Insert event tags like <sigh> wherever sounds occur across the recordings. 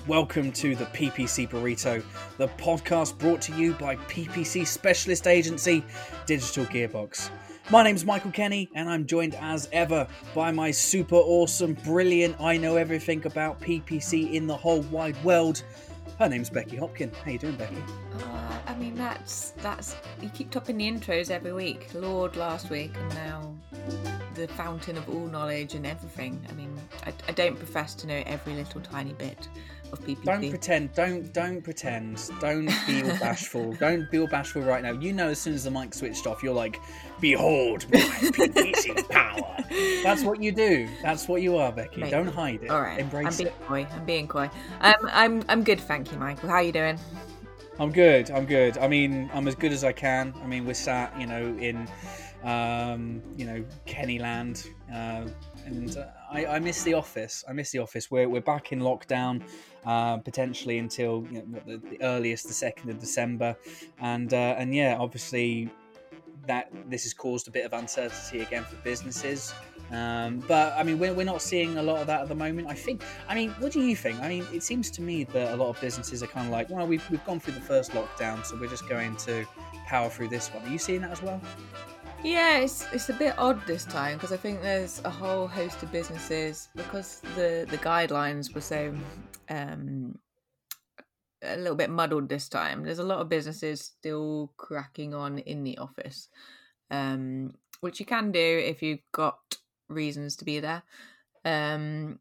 Welcome to the PPC Burrito, the podcast brought to you by PPC Specialist Agency Digital Gearbox. My name's Michael Kenny, and I'm joined as ever by my super awesome, brilliant, I know everything about PPC in the whole wide world. Her name's Becky Hopkin. How you doing, Becky? Uh, I mean, that's that's you keep topping the intros every week. Lord last week, and now the fountain of all knowledge and everything. I mean, I, I don't profess to know every little tiny bit of PPC. Don't pretend. Don't don't pretend. Don't be <laughs> bashful. don't be bashful right now. You know, as soon as the mic switched off, you're like, "Behold my PPC <laughs> power." That's what you do. That's what you are, Becky. Maybe. Don't hide it. All right, Embrace I'm being it. coy. I'm being coy. Um, I'm I'm good, thank you, Michael. How are you doing? I'm good. I'm good. I mean, I'm as good as I can. I mean, we're sat, you know, in, um, you know, Kennyland, uh, and uh, I, I miss the office. I miss the office. We're we're back in lockdown, uh, potentially until you know, the, the earliest, the second of December, and uh, and yeah, obviously, that this has caused a bit of uncertainty again for businesses. Um, but I mean, we're, we're not seeing a lot of that at the moment. I think. I mean, what do you think? I mean, it seems to me that a lot of businesses are kind of like, well, we've we've gone through the first lockdown, so we're just going to power through this one. Are you seeing that as well? Yeah, it's it's a bit odd this time because I think there's a whole host of businesses because the the guidelines were so um a little bit muddled this time. There's a lot of businesses still cracking on in the office, um, which you can do if you've got reasons to be there. Um,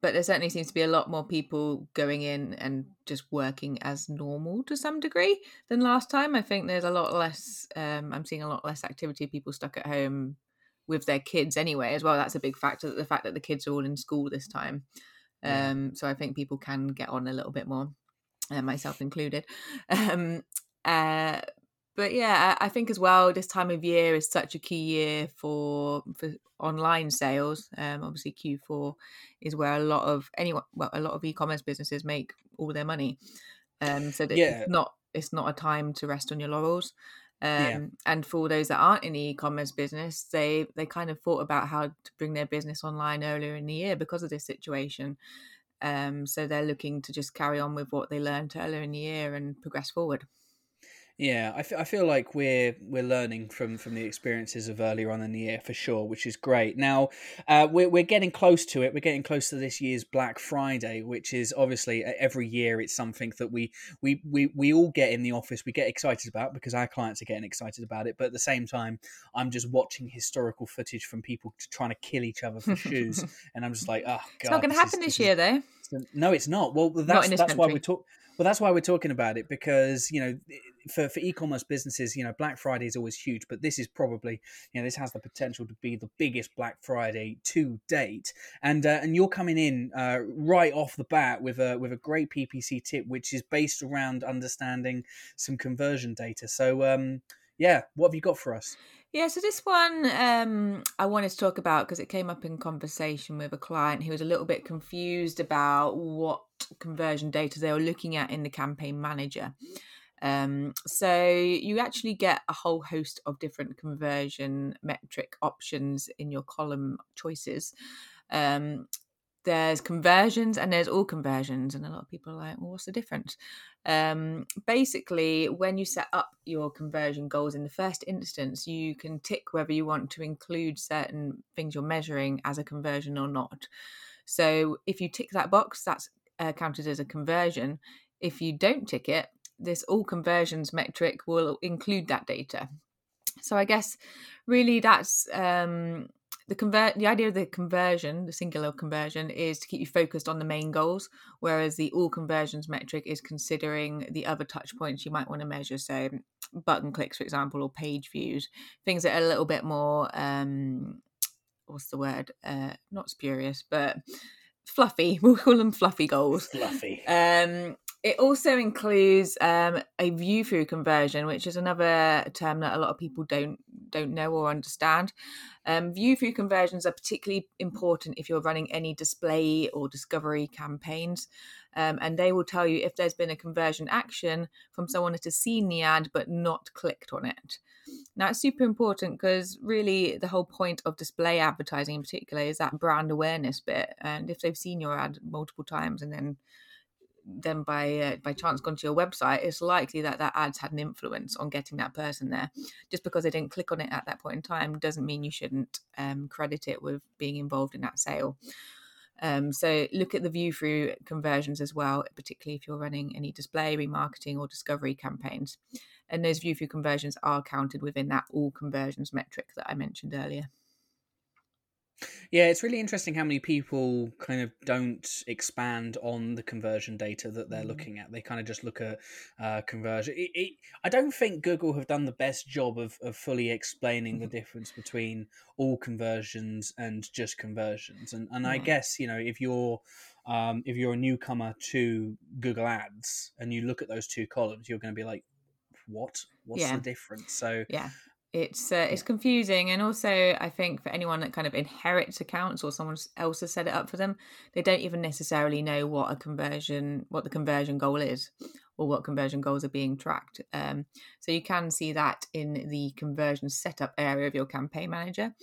but there certainly seems to be a lot more people going in and just working as normal to some degree than last time. I think there's a lot less. Um, I'm seeing a lot less activity. Of people stuck at home with their kids anyway, as well. That's a big factor. The fact that the kids are all in school this time. Um, so I think people can get on a little bit more, uh, myself included. <laughs> Um, uh, but yeah, I I think as well, this time of year is such a key year for for online sales. Um, obviously, Q4 is where a lot of anyone, well, a lot of e-commerce businesses make all their money. Um, so that Yeah. it's not it's not a time to rest on your laurels. Um, Yeah. And for those that aren't in the e-commerce business, they they kind of thought about how to bring their business online earlier in the year because of this situation. Um, so they're looking to just carry on with what they learned earlier in the year and progress forward. Yeah, I, I feel like we're we're learning from from the experiences of earlier on in the year for sure, which is great. Now uh, we're we're getting close to it. We're getting close to this year's Black Friday, which is obviously uh, every year it's something that we we we we all get in the office. We get excited about because our clients are getting excited about it. But at the same time, I'm just watching historical footage from people trying to kill each other for shoes, <laughs> and I'm just like, oh god, It's not going to this happen this is year, though. no, it's not. Well, that's this that's why we talk. Well, that's why we're talking about it because you know, for for e-commerce businesses, you know, Black Friday is always huge, but this is probably you know this has the potential to be the biggest Black Friday to date. And uh, and you're coming in uh, right off the bat with a with a great PPC tip, which is based around understanding some conversion data. So um, yeah, what have you got for us? Yeah, so this one um, I wanted to talk about because it came up in conversation with a client who was a little bit confused about what conversion data they were looking at in the campaign manager. Um, so you actually get a whole host of different conversion metric options in your column choices. Um, there's conversions and there's all conversions, and a lot of people are like, "Well, what's the difference?" Um, basically, when you set up your conversion goals in the first instance, you can tick whether you want to include certain things you're measuring as a conversion or not. So, if you tick that box, that's uh, counted as a conversion. If you don't tick it, this all conversions metric will include that data. So, I guess really that's um, the convert. The idea of the conversion, the singular conversion, is to keep you focused on the main goals, whereas the all conversions metric is considering the other touch points you might want to measure. So, button clicks, for example, or page views, things that are a little bit more. Um, what's the word? Uh, not spurious, but fluffy. <laughs> We'll call them fluffy goals. Fluffy. Um, it also includes um, a view through conversion, which is another term that a lot of people don't don't know or understand. Um, view through conversions are particularly important if you're running any display or discovery campaigns, um, and they will tell you if there's been a conversion action from someone that has seen the ad but not clicked on it. Now, it's super important because really the whole point of display advertising in particular is that brand awareness bit. And if they've seen your ad multiple times and then then by uh, by chance gone to your website, it's likely that that ad's had an influence on getting that person there. Just because they didn't click on it at that point in time doesn't mean you shouldn't um, credit it with being involved in that sale. Um, so look at the view through conversions as well, particularly if you're running any display, remarketing, or discovery campaigns. And those view through conversions are counted within that all conversions metric that I mentioned earlier. Yeah, it's really interesting how many people kind of don't expand on the conversion data that they're mm. looking at. They kind of just look at uh, conversion. It, it, I don't think Google have done the best job of, of fully explaining the mm-hmm. difference between all conversions and just conversions. And and I guess you know if you're um, if you're a newcomer to Google Ads and you look at those two columns, you're going to be like, what? What's yeah. the difference? So yeah, it's uh, it's confusing and also i think for anyone that kind of inherits accounts or someone else has set it up for them they don't even necessarily know what a conversion what the conversion goal is or what conversion goals are being tracked um, so you can see that in the conversion setup area of your campaign manager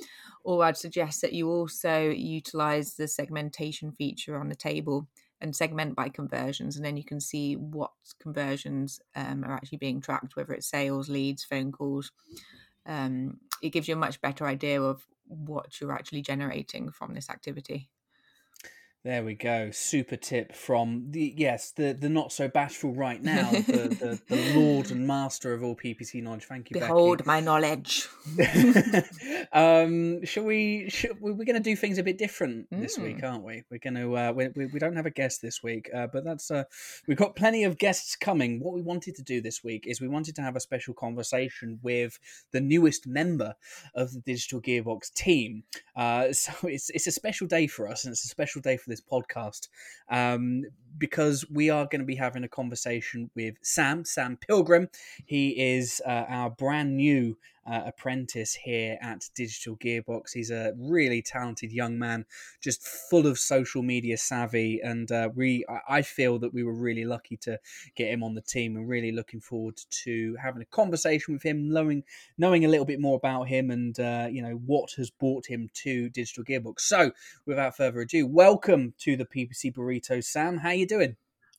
or i'd suggest that you also utilize the segmentation feature on the table and segment by conversions and then you can see what conversions um, are actually being tracked whether it's sales leads phone calls um, it gives you a much better idea of what you're actually generating from this activity. There we go. Super tip from the yes, the the not so bashful right now, the, the, <laughs> the Lord and Master of all PPC knowledge. Thank you. Behold Becky. my knowledge. <laughs> um, shall we? Shall, we're going to do things a bit different this mm. week, aren't we? We're going to. Uh, we, we, we don't have a guest this week, uh, but that's uh, we've got plenty of guests coming. What we wanted to do this week is we wanted to have a special conversation with the newest member of the Digital Gearbox team. Uh, <laughs> so it's it's a special day for us, and it's a special day for the this podcast um, because we are going to be having a conversation with Sam, Sam Pilgrim. He is uh, our brand new uh, apprentice here at Digital Gearbox. He's a really talented young man, just full of social media savvy, and uh, we I feel that we were really lucky to get him on the team, and really looking forward to having a conversation with him, knowing knowing a little bit more about him, and uh, you know what has brought him to Digital Gearbox. So, without further ado, welcome to the PPC Burrito, Sam. How you doing?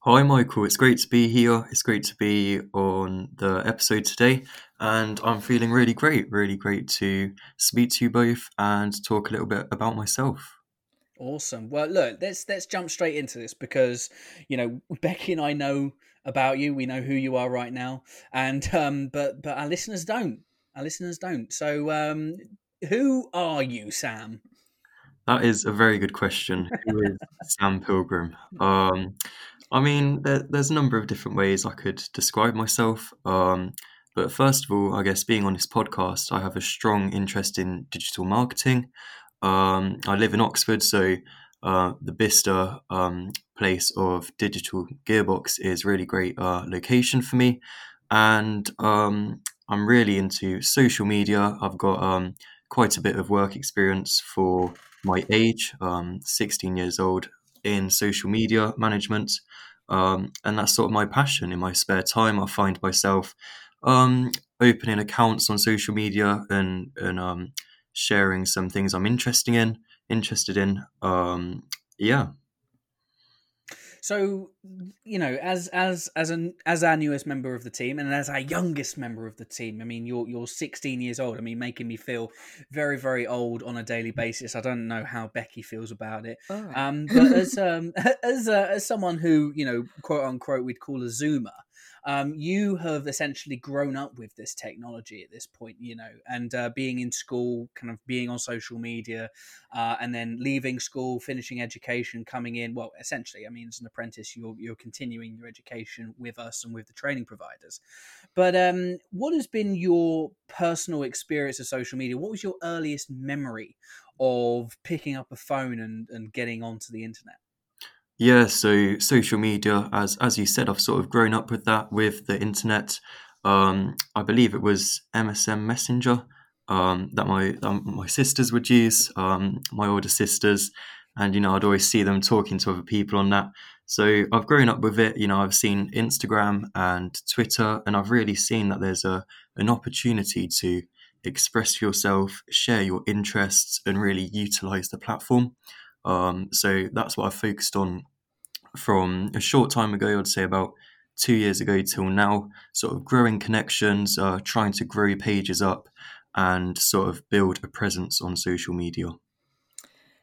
Hi, Michael. It's great to be here. It's great to be on the episode today. And I'm feeling really great, really great to speak to you both and talk a little bit about myself. Awesome. Well, look, let's let's jump straight into this because you know <laughs> Becky and I know about you. We know who you are right now, and um, but but our listeners don't. Our listeners don't. So, um, who are you, Sam? That is a very good question. Who is <laughs> Sam Pilgrim? Um, I mean, there, there's a number of different ways I could describe myself. Um, but first of all, I guess being on this podcast, I have a strong interest in digital marketing. Um, I live in Oxford, so uh, the Bicester um, place of Digital Gearbox is really great uh, location for me. And um, I'm really into social media. I've got um, quite a bit of work experience for my age, um, 16 years old, in social media management. Um, and that's sort of my passion. In my spare time, I find myself um, opening accounts on social media and and um, sharing some things I'm interested in. Interested in, um, yeah. So, you know, as as as an as our newest member of the team and as our youngest member of the team, I mean, you're you're 16 years old. I mean, making me feel very very old on a daily basis. I don't know how Becky feels about it. Right. Um, but as um <laughs> as uh, as someone who you know quote unquote we'd call a Zoomer, um, you have essentially grown up with this technology at this point, you know, and uh, being in school, kind of being on social media, uh, and then leaving school, finishing education, coming in. Well, essentially, I mean, as an apprentice, you're you're continuing your education with us and with the training providers. But um, what has been your personal experience of social media? What was your earliest memory of picking up a phone and, and getting onto the internet? Yeah, so social media, as as you said, I've sort of grown up with that, with the internet. Um, I believe it was MSN Messenger um, that my my sisters would use, um, my older sisters, and you know I'd always see them talking to other people on that. So I've grown up with it. You know, I've seen Instagram and Twitter, and I've really seen that there's a an opportunity to express yourself, share your interests, and really utilize the platform. Um, so that's what I've focused on from a short time ago. I'd say about two years ago till now, sort of growing connections, uh, trying to grow pages up, and sort of build a presence on social media.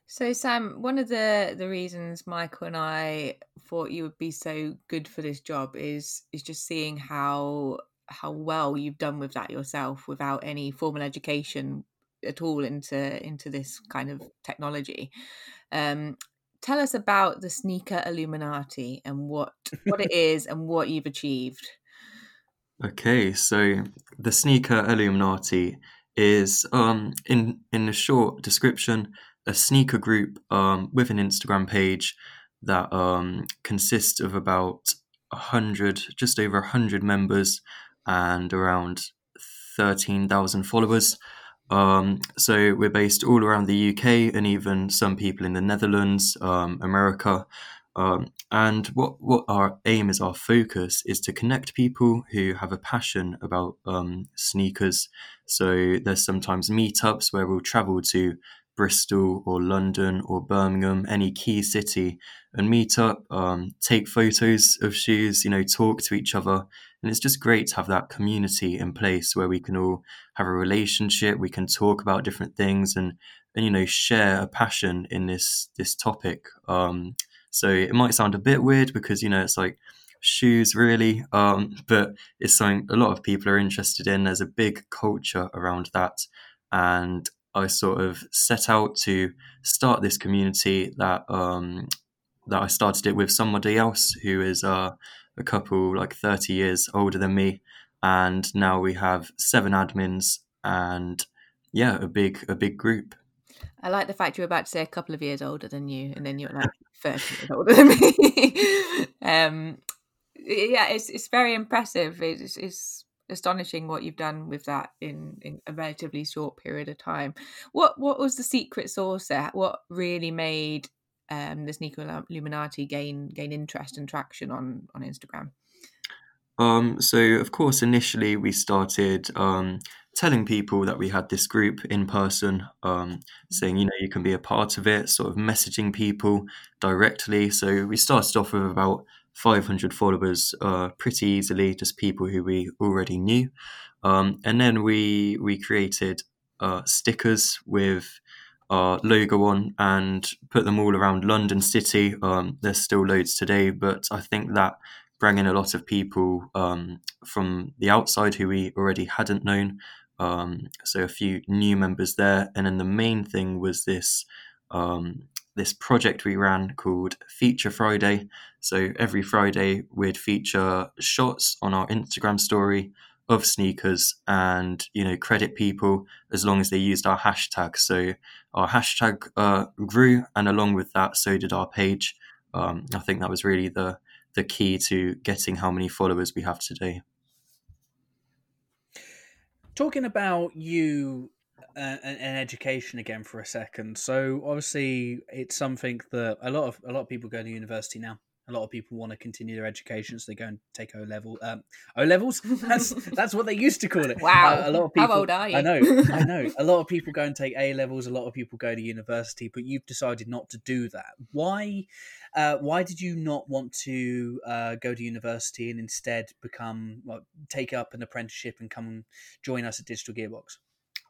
So Sam, one of the the reasons Michael and I thought you would be so good for this job is is just seeing how how well you've done with that yourself without any formal education at all into into this kind of technology. Um, tell us about the sneaker Illuminati and what what it <laughs> is and what you've achieved. Okay, so the sneaker Illuminati is um in in a short description a sneaker group um, with an Instagram page that um, consists of about a hundred, just over a hundred members and around thirteen thousand followers. Um, so we're based all around the UK and even some people in the Netherlands, um, America. Um, and what, what our aim is, our focus is to connect people who have a passion about um, sneakers. So there's sometimes meetups where we'll travel to Bristol or London or Birmingham, any key city, and meet up, um, take photos of shoes, you know, talk to each other. And it's just great to have that community in place where we can all have a relationship, we can talk about different things and, and you know, share a passion in this this topic. Um, so it might sound a bit weird because, you know, it's like shoes really, um, <laughs> but it's something a lot of people are interested in. There's a big culture around that. And I sort of set out to start this community that um, that I started it with somebody else who is uh, a couple like 30 years older than me, and now we have seven admins and yeah, a big a big group. I like the fact you were about to say a couple of years older than you, and then you're like <laughs> 30 years older than me. <laughs> um, yeah, it's it's very impressive. It's, it's astonishing what you've done with that in, in a relatively short period of time. What what was the secret sauce there? What really made um, the sneaker Illuminati gain gain interest and traction on on Instagram? Um, so of course, initially we started um, telling people that we had this group in person, um, mm-hmm. saying you know you can be a part of it, sort of messaging people directly. So we started off with about 500 followers uh, pretty easily, just people who we already knew. Um, and then we we created uh, stickers with our logo on and put them all around London City. Um, there's still loads today, but I think that in a lot of people um, from the outside who we already hadn't known. Um, so a few new members there, and then the main thing was this um, this project we ran called Feature Friday. So every Friday we'd feature shots on our Instagram story of sneakers and you know credit people as long as they used our hashtag. So our hashtag uh, grew, and along with that, so did our page. Um, I think that was really the the key to getting how many followers we have today. Talking about you an, an education again for a second. So obviously, it's something that a lot of a lot of people go to university now. A lot of people want to continue their education, so they go and take O level. Um, o levels. That's <laughs> that's what they used to call it. Wow. Uh, a lot of people. How old are you? I know. I know. <laughs> A lot of people go and take A levels. A lot of people go to university, but you've decided not to do that. Why? Uh, why did you not want to uh, go to university and instead become well, take up an apprenticeship and come join us at Digital Gearbox?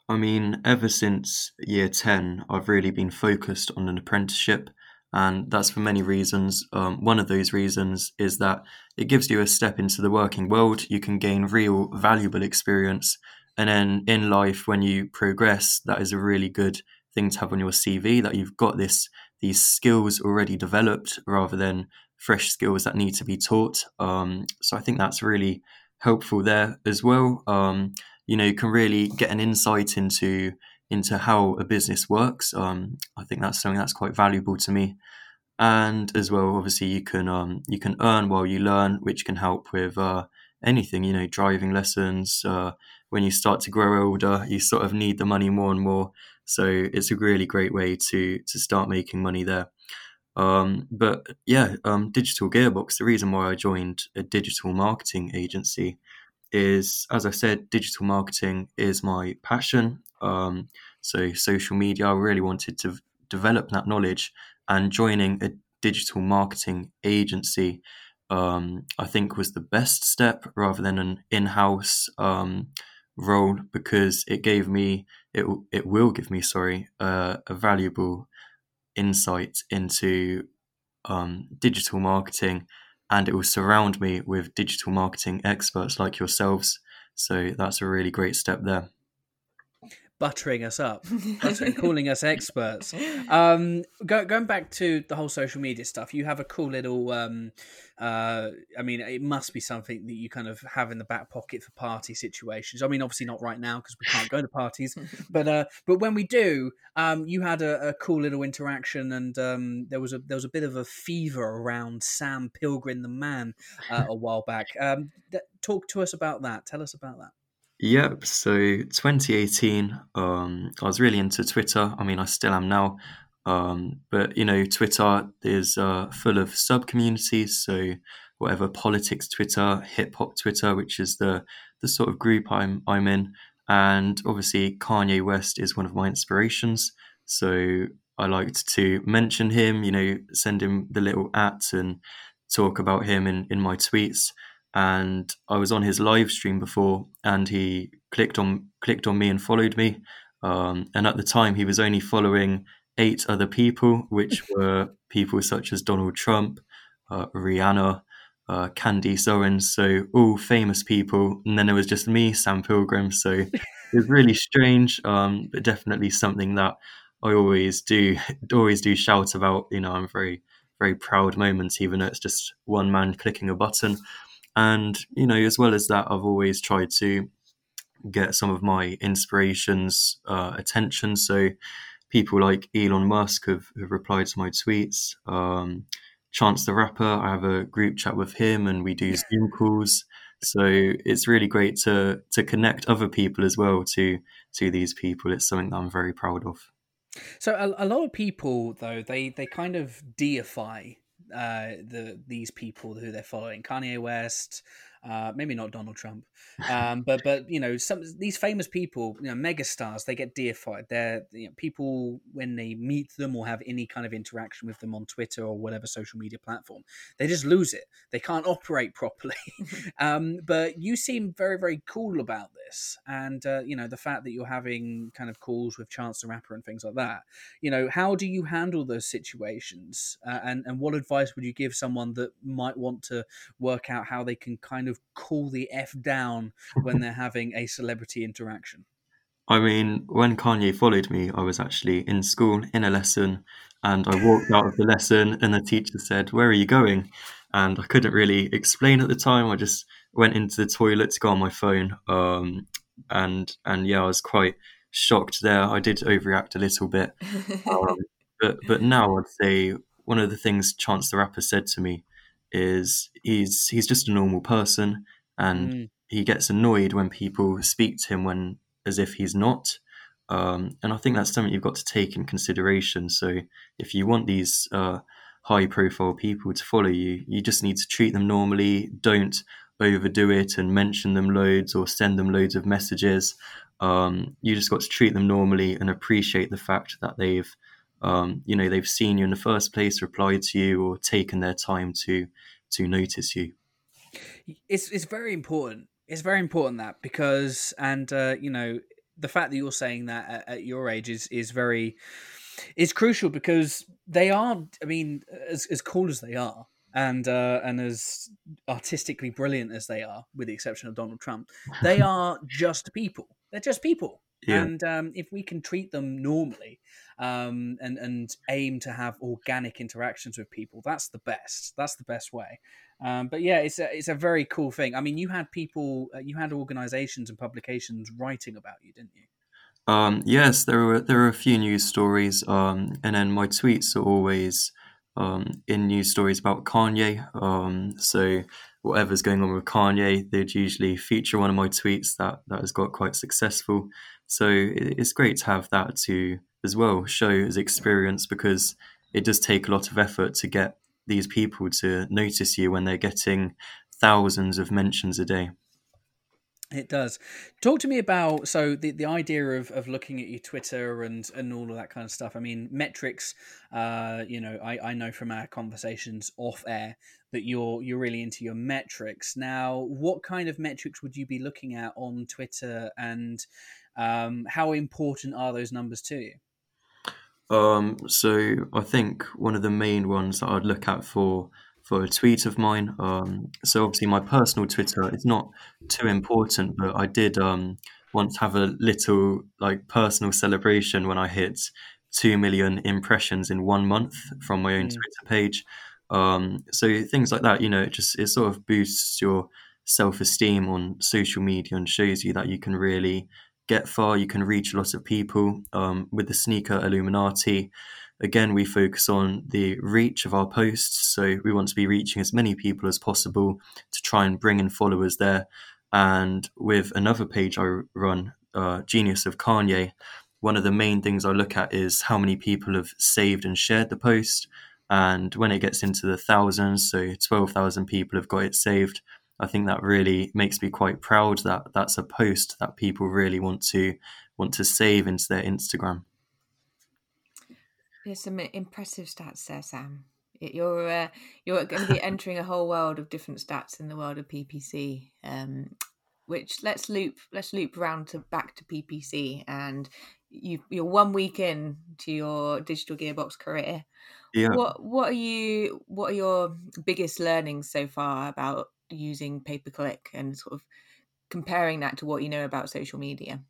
I mean, ever since year 10, I've really been focused on an apprenticeship, and that's for many reasons. Um, one of those reasons is that it gives you a step into the working world, you can gain real valuable experience, and then in life, when you progress, that is a really good thing to have on your CV that you've got this these skills already developed rather than fresh skills that need to be taught. Um, so I think that's really helpful there as well. Um, you know you can really get an insight into into how a business works. Um, I think that's something that's quite valuable to me. And as well, obviously, you can um, you can earn while you learn, which can help with uh, anything. You know, driving lessons, uh, when you start to grow older, you sort of need the money more and more. So it's a really great way to to start making money there. Um, but yeah, um, Digital Gearbox. The reason why I joined a digital marketing agency is, as I said, digital marketing is my passion. Um, so social media, I really wanted to develop that knowledge, and joining a digital marketing agency, um, I think was the best step rather than an in-house um, role because it gave me it it will give me sorry uh, a valuable insight into um, digital marketing and it will surround me with digital marketing experts like yourselves. So that's a really great step there buttering us up, <laughs> buttering, calling us experts. <laughs> Um, go, going back to the whole social media stuff, you have a cool little. Um, uh, I mean, it must be something that you kind of have in the back pocket for party situations. I mean, obviously not right now because we can't go to parties, <laughs> but uh, but when we do, um, you had a, a cool little interaction, and um, there was a there was a bit of a fever around Sam Pilgrim the man uh, a while back. Um, th- talk to us about that. Tell us about that. Yep. So 2018, um, I was really into Twitter. I mean, I still am now. Um, but you know, Twitter is uh, full of sub communities. So whatever politics Twitter, hip hop Twitter, which is the the sort of group I'm I'm in, and obviously Kanye West is one of my inspirations. So I liked to mention him. You know, send him the little at and talk about him in in my tweets and I was on his live stream before, and he clicked on clicked on me and followed me. Um, and at the time, he was only following eight other people, which <laughs> were people such as Donald Trump, uh, Rihanna, uh, Candace Owens, so all famous people. And then there was just me, Sam Pilgrim. So it was really <laughs> strange, um, but definitely something that I always do <laughs> always do shout about. You know, I'm very very proud moments, even though it's just one man clicking a button. And, you know, as well as that, I've always tried to get some of my inspirations uh, attention. So people like Elon Musk have, have replied to my tweets. Um, Chance the Rapper, I have a group chat with him and we do Zoom calls. So it's really great to to connect other people as well to to these people. It's something that I'm very proud of. So a, a lot of people though they they kind of deify uh, the these people who they're following. Kanye West, uh, maybe not Donald Trump, <laughs> um, but but you know some these famous people, you know, megastars, they get deified. They're you know, people when they meet them or have any kind of interaction with them on Twitter or whatever social media platform, they just lose it. They can't operate <laughs> properly. <laughs> um, but you seem very very cool about this, and uh, you know the fact that you're having kind of calls with Chance the Rapper and things like that. You know, how do you handle those situations, uh, and and what advice would you give someone that might want to work out how they can kind of of cool the f down when they're having a celebrity interaction. I mean, when Kanye followed me, I was actually in school in a lesson, and I walked out of the lesson, and the teacher said, "Where are you going?" And I couldn't really explain at the time. I just went into the toilet to go on my phone, um, and and yeah, I was quite shocked there. I did overreact a little bit, <laughs> um, but but now I'd say one of the things Chance the Rapper said to me is he's he's just a normal person and mm. he gets annoyed when people speak to him when as if he's not um, and I think that's something you've got to take in consideration. So if you want these uh, high profile people to follow you, you just need to treat them normally. Don't overdo it and mention them loads or send them loads of messages. Um, you just got to treat them normally and appreciate the fact that they've um, you know they've seen you in the first place, replied to you, or taken their time to to notice you. It's it's very important. It's very important that because and uh, you know the fact that you're saying that at, at your age is is very is crucial because they are. I mean, as as cool as they are, and uh, and as artistically brilliant as they are, with the exception of Donald Trump, <laughs> they are just people. They're just people. Yeah. And um, if we can treat them normally um, and and aim to have organic interactions with people, that's the best. That's the best way. Um, but yeah, it's a, it's a very cool thing. I mean, you had people, uh, you had organisations and publications writing about you, didn't you? Um, yes, there were there were a few news stories, um, and then my tweets are always um, in news stories about Kanye. Um, so whatever's going on with Kanye, they'd usually feature one of my tweets that that has got quite successful. So it's great to have that to as well show as experience because it does take a lot of effort to get these people to notice you when they're getting thousands of mentions a day. It does. Talk to me about so the, the idea of, of looking at your Twitter and, and all of that kind of stuff. I mean, metrics. Uh, you know, I, I know from our conversations off air that you're you're really into your metrics. Now, what kind of metrics would you be looking at on Twitter, and um, how important are those numbers to you? Um, so I think one of the main ones that I'd look at for for a tweet of mine. Um, so obviously my personal Twitter is not too important, but I did um, once have a little like personal celebration when I hit two million impressions in one month from my own mm. Twitter page. Um, so things like that, you know, it just it sort of boosts your self esteem on social media and shows you that you can really get far. You can reach a lot of people. Um, with the sneaker Illuminati, again, we focus on the reach of our posts. So we want to be reaching as many people as possible to try and bring in followers there. And with another page I run, uh, Genius of Kanye, one of the main things I look at is how many people have saved and shared the post. And when it gets into the thousands, so 12,000 people have got it saved, I think that really makes me quite proud that that's a post that people really want to want to save into their Instagram. There's some impressive stats there, Sam. You're uh, you're going to be <laughs> entering a whole world of different stats in the world of PPC. Um, which let's loop let's loop round to back to PPC, and you you're one week in to your digital gearbox career. Yeah. What what are you what are your biggest learnings so far about using pay per click and sort of comparing that to what you know about social media?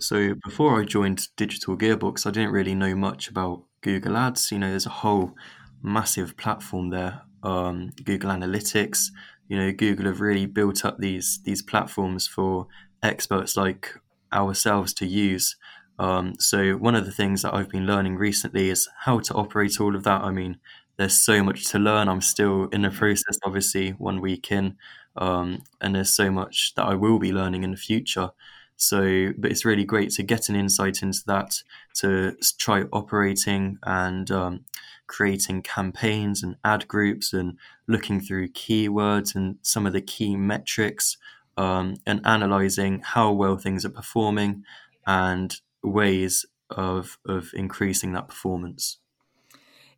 So before I joined Digital Gearbox, I didn't really know much about Google Ads. You know, there's a whole massive platform there. Um, Google Analytics. You know, Google have really built up these these platforms for experts like ourselves to use. Um, so one of the things that I've been learning recently is how to operate all of that. I mean, there's so much to learn. I'm still in the process, obviously, one week in, um, and there's so much that I will be learning in the future. So, but it's really great to get an insight into that, to try operating and um, creating campaigns and ad groups and looking through keywords and some of the key metrics um, and analyzing how well things are performing and ways of, of increasing that performance.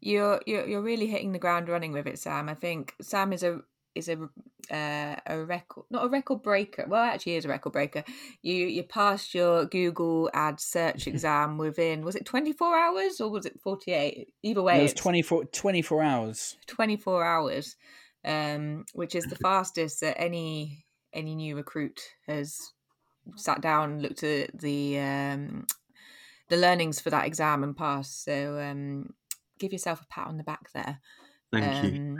You're, you're you're really hitting the ground running with it, Sam. I think Sam is a is a uh, a record not a record breaker. Well actually is a record breaker. You you passed your google ad search <laughs> exam within was it 24 hours or was it 48 either way it was 24 24 hours. 24 hours um which is the <laughs> fastest that any any new recruit has sat down looked at the um the learnings for that exam and passed. So um give yourself a pat on the back there Thank um, you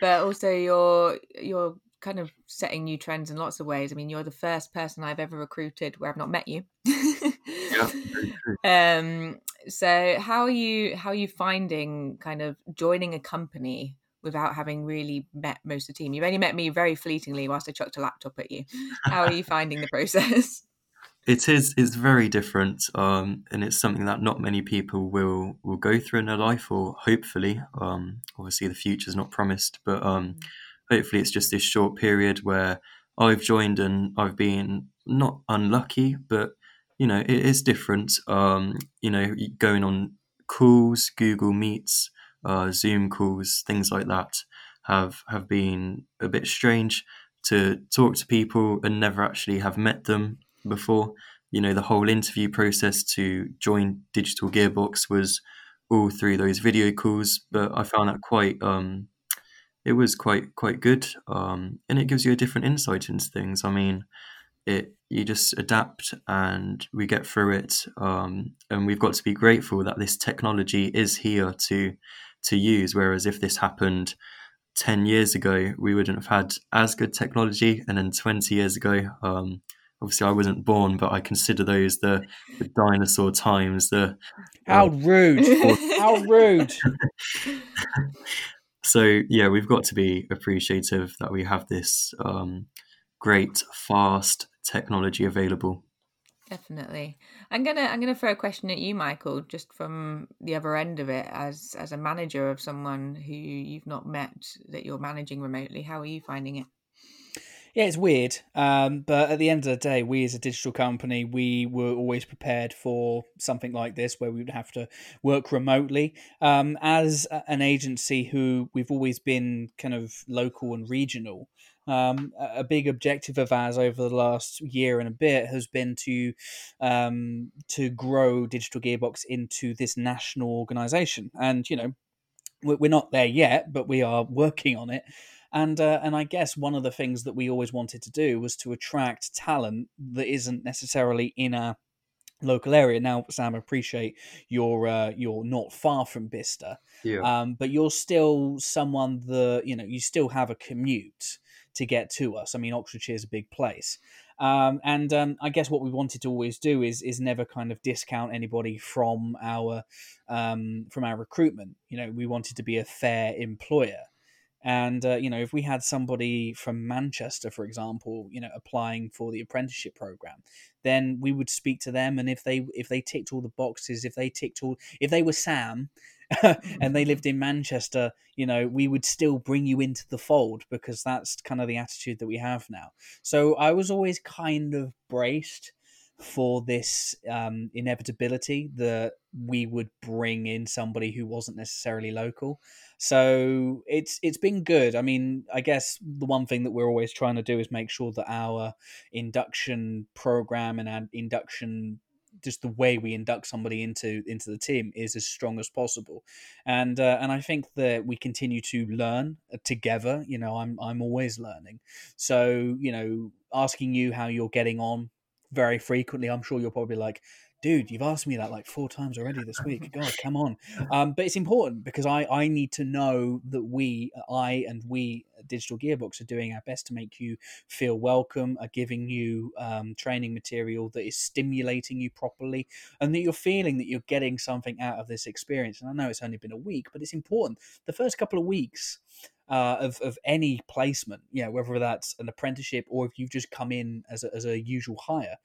but also you're you're kind of setting new trends in lots of ways. I mean, you're the first person I've ever recruited where I've not met you. yeah. <laughs> Um. So how are you? How are you finding kind of joining a company without having really met most of the team? You've only met me very fleetingly whilst I chucked a laptop at you. How are you finding the <laughs> process? It is it's very different, um, and it's something that not many people will will go through in their life, or hopefully. Um, obviously, the future is not promised, but um, mm. hopefully, it's just this short period where I've joined and I've been not unlucky, but you know, it is different. Um, you know, going on calls, Google Meets, uh, Zoom calls, things like that have have been a bit strange to talk to people and never actually have met them before. You know, the whole interview process to join Digital Gearbox was all through those video calls, but I found that quite um, it was quite quite good, um, and it gives you a different insight into things. I mean, it you just adapt and we get through it, um, and we've got to be grateful that this technology is here to to use. Whereas if this happened 10 years ago, we wouldn't have had as good technology. And then 20 years ago, um, obviously I wasn't born, but I consider those the, the dinosaur times. The how uh, rude! how rude! <laughs> <laughs> so yeah, we've got to be appreciative that we have this um, great, fast technology available. Definitely. I'm gonna I'm gonna throw a question at you, Michael, just from the other end of it, as as a manager of someone who you've not met that you're managing remotely. How are you finding it? Yeah, it's weird. Um, but at the end of the day, we as a digital company, we were always prepared for something like this where we would have to work remotely. Um, as an agency who we've always been kind of local and regional, um, a big objective of ours over the last year and a bit has been to um, to grow Digital Gearbox into this national organization. And you know, we're not there yet, but we are working on it. And uh, and I guess one of the things that we always wanted to do was to attract talent that isn't necessarily in a local area. Now, Sam, I appreciate you're uh, you're not far from Bicester, yeah. um, but you're still someone that you know you still have a commute to get to us. I mean, Oxfordshire is a big place. Um, and um, I guess what we wanted to always do is is never kind of discount anybody from our um, from our recruitment. You know, we wanted to be a fair employer. And uh, you know, if we had somebody from Manchester, for example, you know, applying for the apprenticeship program, then we would speak to them. And if they if they ticked all the boxes, if they ticked all, if they were Sam, <laughs> and they lived in Manchester, you know, we would still bring you into the fold because that's kind of the attitude that we have now. So I was always kind of braced for this um, inevitability that we would bring in somebody who wasn't necessarily local. So it's it's been good. I mean, I guess the one thing that we're always trying to do is make sure that our induction program and our induction just the way we induct somebody into into the team is as strong as possible and uh, and I think that we continue to learn uh, together you know I'm I'm always learning so you know asking you how you're getting on very frequently. I'm sure you're probably like, dude, you've asked me that like four times already this week. God, come on. Um, but it's important because I, I need to know that we, I and we, Digital Gearbox, are doing our best to make you feel welcome, are giving you um, training material that is stimulating you properly, and that you're feeling that you're getting something out of this experience. And I know it's only been a week, but it's important. The first couple of weeks, uh, of of any placement, you know, whether that's an apprenticeship or if you've just come in as a, as a usual hire,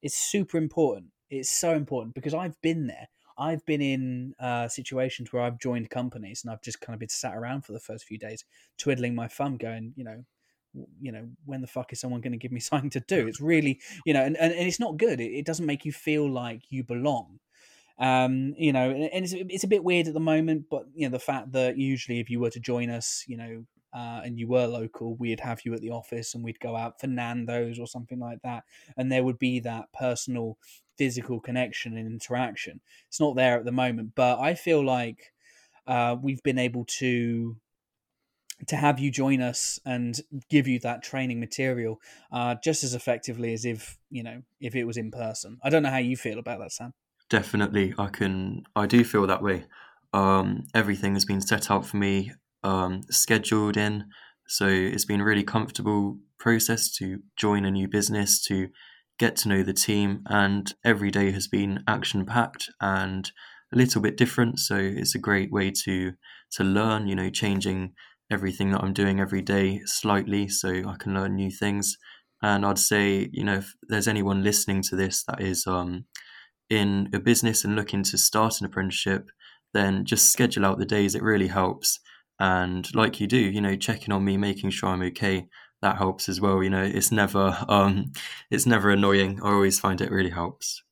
it's super important. It's so important because I've been there. I've been in uh, situations where I've joined companies and I've just kind of been sat around for the first few days, twiddling my thumb, going, you know, you know, when the fuck is someone going to give me <laughs> something to do? It's really, you know, and, and, and it's not good. It, it doesn't make you feel like you belong. Um, you know, and it's it's a bit weird at the moment, but you know the fact that usually if you were to join us, you know, uh, and you were local, we'd have you at the office and we'd go out for Nando's or something like that, and there would be that personal, physical connection and interaction. It's not there at the moment, but I feel like uh, we've been able to to have you join us and give you that training material uh, just as effectively as if you know if it was in person. I don't know how you feel about that, Sam. Definitely, I can. I do feel that way. Um, everything has been set out for me, um, scheduled in, so it's been a really comfortable process to join a new business, to get to know the team, and every day has been action packed and a little bit different. So it's a great way to to learn. You know, changing everything that I'm doing every day slightly, so I can learn new things. And I'd say, you know, if there's anyone listening to this that is um, in a business and looking to start an apprenticeship, then just schedule out the days. It really helps. And like you do, you know, checking on me, making sure I'm okay, that helps as well. You know, it's never <laughs> um it's never annoying. I always find it really helps.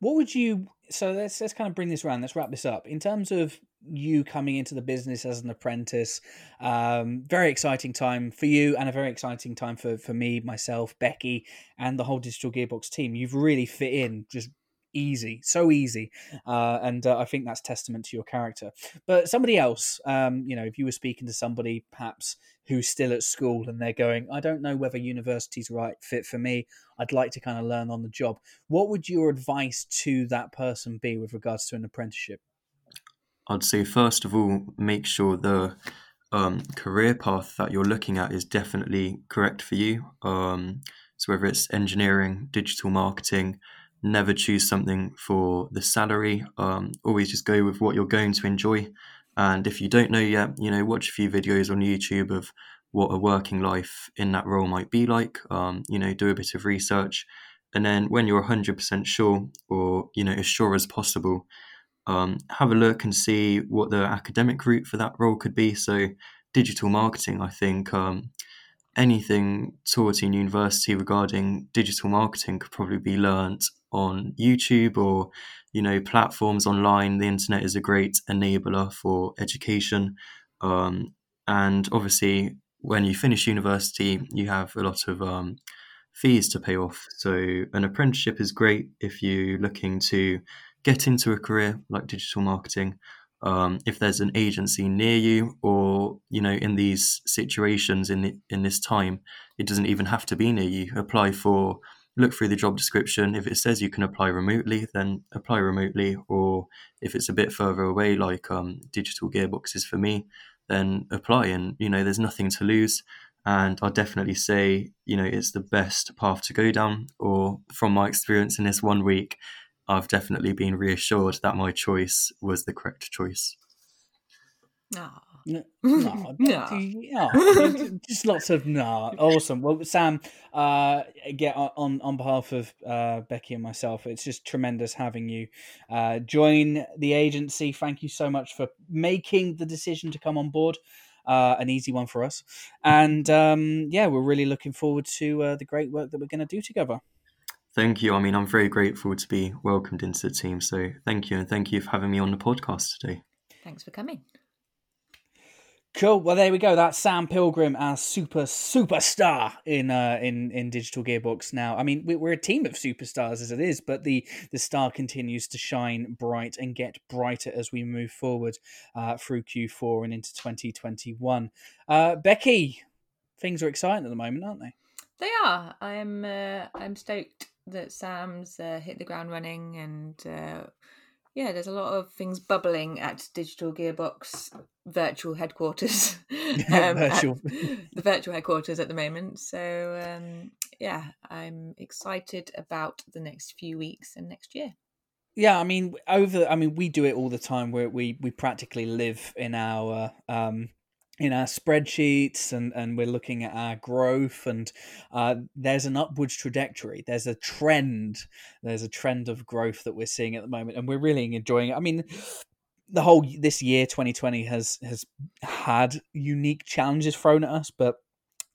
What would you so let's let's kind of bring this around. Let's wrap this up. In terms of you coming into the business as an apprentice, um, very exciting time for you and a very exciting time for for me, myself, Becky, and the whole Digital Gearbox team. You've really fit in just easy, so easy, uh, and uh, I think that's testament to your character. But somebody else, um, you know, if you were speaking to somebody perhaps who's still at school and they're going, I don't know whether university's right fit for me. I'd like to kind of learn on the job. What would your advice to that person be with regards to an apprenticeship? I'd say first of all, make sure the um, career path that you're looking at is definitely correct for you. Um, So whether it's engineering, digital marketing, never choose something for the salary. Um, always just go with what you're going to enjoy. And if you don't know yet, you know, watch a few videos on YouTube of what a working life in that role might be like. Um, you know, do a bit of research, and then when you're 100% sure, or you know, as sure as possible, um, have a look and see what the academic route for that role could be. So, digital marketing, I think. Um, anything taught in university regarding digital marketing could probably be learnt on YouTube or you know platforms online. The internet is a great enabler for education, um, and obviously when you finish university, you have a lot of um, fees to pay off. So an apprenticeship is great if you're looking to get into a career like digital marketing. Um, if there's an agency near you, or you know, in these situations in the, in this time, it doesn't even have to be near you. Apply for, look through the job description. If it says you can apply remotely, then apply remotely. Or if it's a bit further away, like um, digital gearboxes for me, then apply. And you know, there's nothing to lose. And I'd definitely say, you know, it's the best path to go down. Or from my experience in this one week, I've definitely been reassured that my choice was the correct choice. Aw. No, no, No. yeah, <laughs> just lots of nah. Awesome. Well, Sam, uh, get on on behalf of uh, Becky and myself, it's just tremendous having you uh, join the agency. Thank you so much for making the decision to come on board. Uh, an easy one for us, and um, yeah, we're really looking forward to uh, the great work that we're going to do together. Thank you. I mean, I'm very grateful to be welcomed into the team. So thank you. And thank you for having me on the podcast today. Thanks for coming. Cool. Well, there we go. That's Sam Pilgrim, our super superstar in uh, in in Digital Gearbox. Now, I mean, we- we're a team of superstars as it is, but the the star continues to shine bright and get brighter as we move forward uh, through Q4 and into 2021. Uh, Becky, things are exciting at the moment, aren't they? They are. I'm. Uh, I'm stoked that Sam's uh, hit the ground running, and uh, yeah, there's a lot of things bubbling at Digital Gearbox virtual headquarters. <laughs> <laughs> at Virtual. <laughs> the virtual headquarters at the moment. So um, yeah, I'm excited about the next few weeks and next year. Yeah, I mean, over. I mean, we do it all the time. Where we we practically live in our um, in our spreadsheets, and and we're looking at our growth, and uh, there's an upwards trajectory. There's a trend. There's a trend of growth that we're seeing at the moment, and we're really enjoying it. I mean. The whole this year, 2020, has has had unique challenges thrown at us, but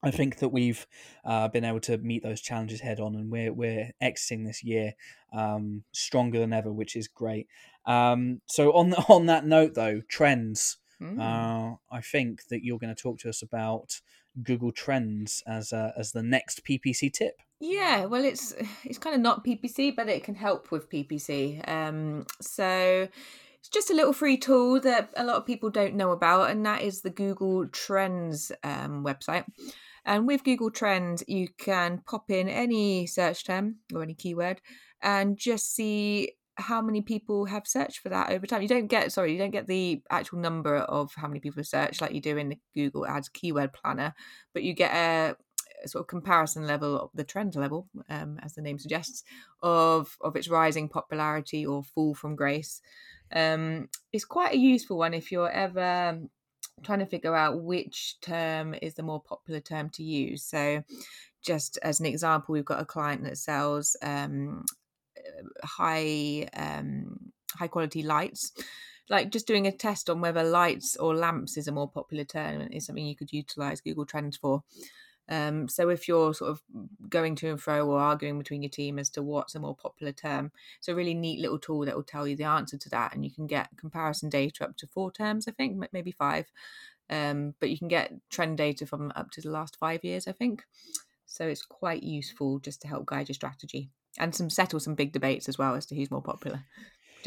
I think that we've uh, been able to meet those challenges head on, and we're we're exiting this year um, stronger than ever, which is great. Um, so on on that note, though, trends. Mm. Uh, I think that you're going to talk to us about Google Trends as uh, as the next PPC tip. Yeah, well, it's it's kind of not PPC, but it can help with PPC. Um, so it's just a little free tool that a lot of people don't know about, and that is the Google Trends um, website. And with Google Trends, you can pop in any search term or any keyword and just see how many people have searched for that over time. You don't get sorry, you don't get the actual number of how many people have searched like you do in the Google Ads keyword planner, but you get a sort of comparison level of the trend level, um, as the name suggests, of of its rising popularity or fall from grace. Um, it's quite a useful one if you're ever trying to figure out which term is the more popular term to use. So, just as an example, we've got a client that sells um, high um, high quality lights. Like just doing a test on whether lights or lamps is a more popular term is something you could utilize Google Trends for. Um, so if you're sort of going to and fro or arguing between your team as to what's a more popular term, it's a really neat little tool that will tell you the answer to that, and you can get comparison data up to four terms, I think, maybe five. Um, but you can get trend data from up to the last five years, I think. So it's quite useful just to help guide your strategy and some settle some big debates as well as to who's more popular.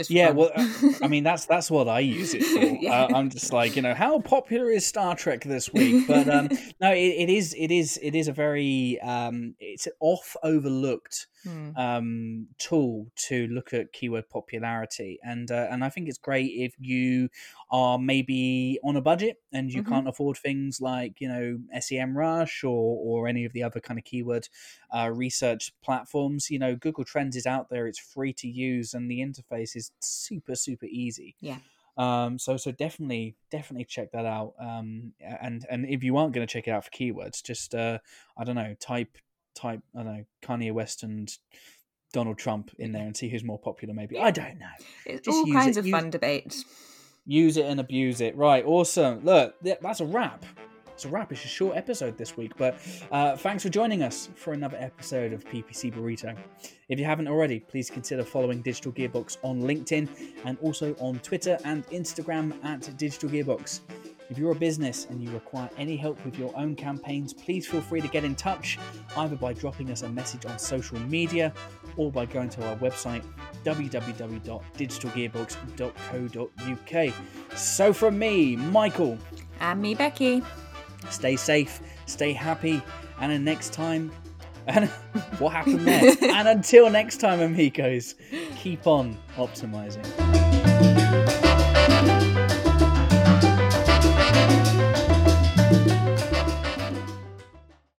Just Yeah, fun. well, uh, I <laughs> mean that's that's what I use it for. Yeah. uh, I'm just like you know how popular is Star Trek this week, but um, <laughs> no, it, it is it is it is a very um, it's an off overlooked Hmm. um, tool to look at keyword popularity, and uh, and I think it's great if you are maybe on a budget and you Mhm. can't afford things like you know Semrush or or any of the other kind of keyword uh, research platforms. You know, Google Trends is out there; it's free to use, and the interface is super super easy. Yeah. Um, so so definitely definitely check that out. Um, and and if you aren't going to check it out for keywords, just uh, I don't know, type type I don't know Kanye West and Donald Trump in there and see who's more popular. Maybe I don't know. It's just all kinds it, of use- fun debates. Use it and abuse it. Right, awesome. Look, that's a wrap. It's a wrap. It's a short episode this week, but uh, thanks for joining us for another episode of PPC Burrito. If you haven't already, please consider following Digital Gearbox on LinkedIn and also on Twitter and Instagram at Digital Gearbox. If you're a business and you require any help with your own campaigns, please feel free to get in touch either by dropping us a message on social media or by going to our website www.digitalgearbox.co.uk. So, from me, Michael, And me, Becky. Stay safe, stay happy, and next time, <laughs> and what happened there? <laughs> and until next time, amigos, keep on optimizing.